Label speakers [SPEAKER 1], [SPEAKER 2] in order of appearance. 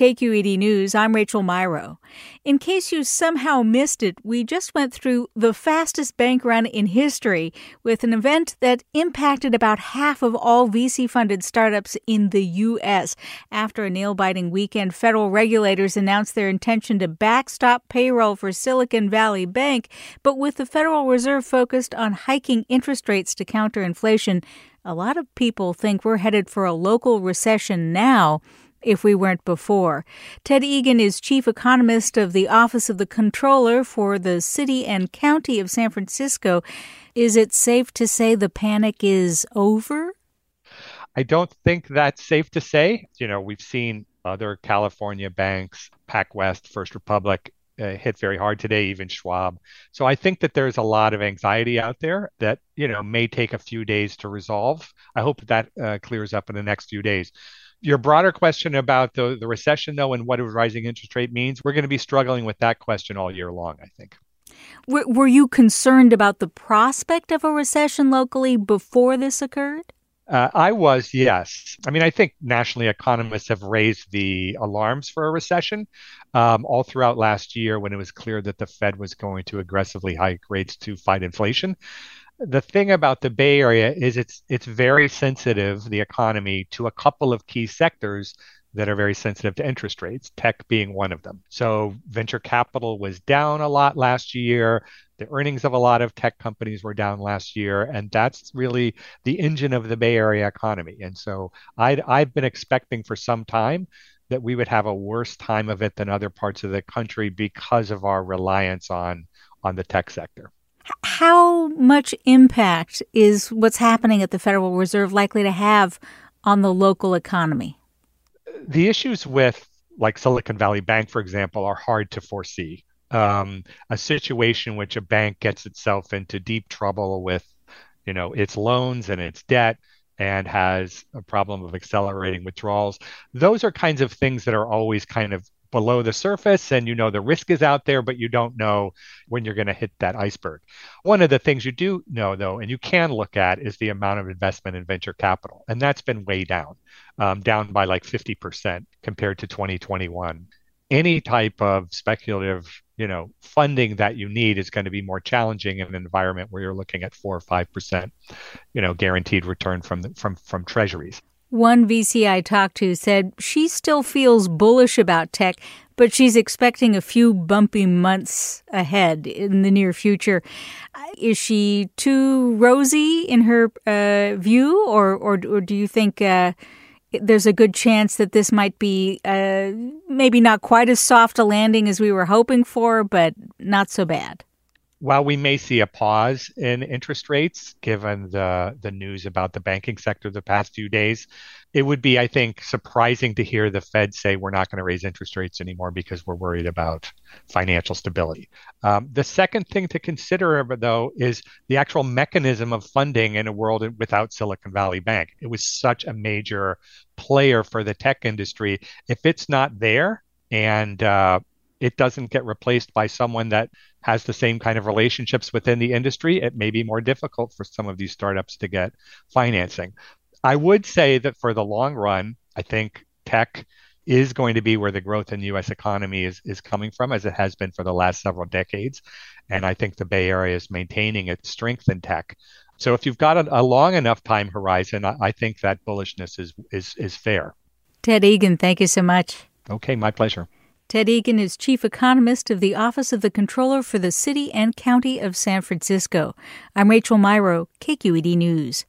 [SPEAKER 1] KQED News, I'm Rachel Myrow. In case you somehow missed it, we just went through the fastest bank run in history with an event that impacted about half of all VC funded startups in the U.S. After a nail biting weekend, federal regulators announced their intention to backstop payroll for Silicon Valley Bank. But with the Federal Reserve focused on hiking interest rates to counter inflation, a lot of people think we're headed for a local recession now if we weren't before. Ted Egan is chief economist of the Office of the Controller for the City and County of San Francisco. Is it safe to say the panic is over?
[SPEAKER 2] I don't think that's safe to say. You know, we've seen other California banks, PacWest, First Republic, uh, hit very hard today, even Schwab. So I think that there's a lot of anxiety out there that you know may take a few days to resolve. I hope that uh, clears up in the next few days your broader question about the, the recession, though, and what a rising interest rate means, we're going to be struggling with that question all year long, I think.
[SPEAKER 1] Were, were you concerned about the prospect of a recession locally before this occurred?
[SPEAKER 2] Uh, I was, yes. I mean, I think nationally economists have raised the alarms for a recession um, all throughout last year when it was clear that the Fed was going to aggressively hike rates to fight inflation the thing about the Bay Area is it's it's very sensitive, the economy, to a couple of key sectors that are very sensitive to interest rates, tech being one of them. So venture capital was down a lot last year. The earnings of a lot of tech companies were down last year, and that's really the engine of the Bay Area economy. And so i I've been expecting for some time that we would have a worse time of it than other parts of the country because of our reliance on on the tech sector.
[SPEAKER 1] How much impact is what's happening at the Federal Reserve likely to have on the local economy?
[SPEAKER 2] The issues with like Silicon Valley Bank, for example, are hard to foresee. Um, a situation in which a bank gets itself into deep trouble with, you know, its loans and its debt and has a problem of accelerating withdrawals. Those are kinds of things that are always kind of below the surface and you know the risk is out there, but you don't know when you're going to hit that iceberg. One of the things you do know, though, and you can look at is the amount of investment in venture capital. And that's been way down, um, down by like 50% compared to 2021. Any type of speculative you know funding that you need is going to be more challenging in an environment where you're looking at four or five percent you know guaranteed return from the, from from treasuries
[SPEAKER 1] one VC I talked to said she still feels bullish about tech, but she's expecting a few bumpy months ahead in the near future. Is she too rosy in her uh, view, or, or, or do you think uh, there's a good chance that this might be uh, maybe not quite as soft a landing as we were hoping for, but not so bad?
[SPEAKER 2] While we may see a pause in interest rates given the the news about the banking sector the past few days, it would be, I think, surprising to hear the Fed say we're not going to raise interest rates anymore because we're worried about financial stability. Um, the second thing to consider, though, is the actual mechanism of funding in a world without Silicon Valley Bank. It was such a major player for the tech industry. If it's not there and uh, it doesn't get replaced by someone that has the same kind of relationships within the industry, it may be more difficult for some of these startups to get financing. I would say that for the long run, I think tech is going to be where the growth in the US economy is, is coming from, as it has been for the last several decades. And I think the Bay Area is maintaining its strength in tech. So if you've got a, a long enough time horizon, I, I think that bullishness is, is, is fair.
[SPEAKER 1] Ted Egan, thank you so much.
[SPEAKER 2] Okay, my pleasure.
[SPEAKER 1] Ted Egan is Chief Economist of the Office of the Controller for the City and County of San Francisco. I'm Rachel Myrow, KQED News.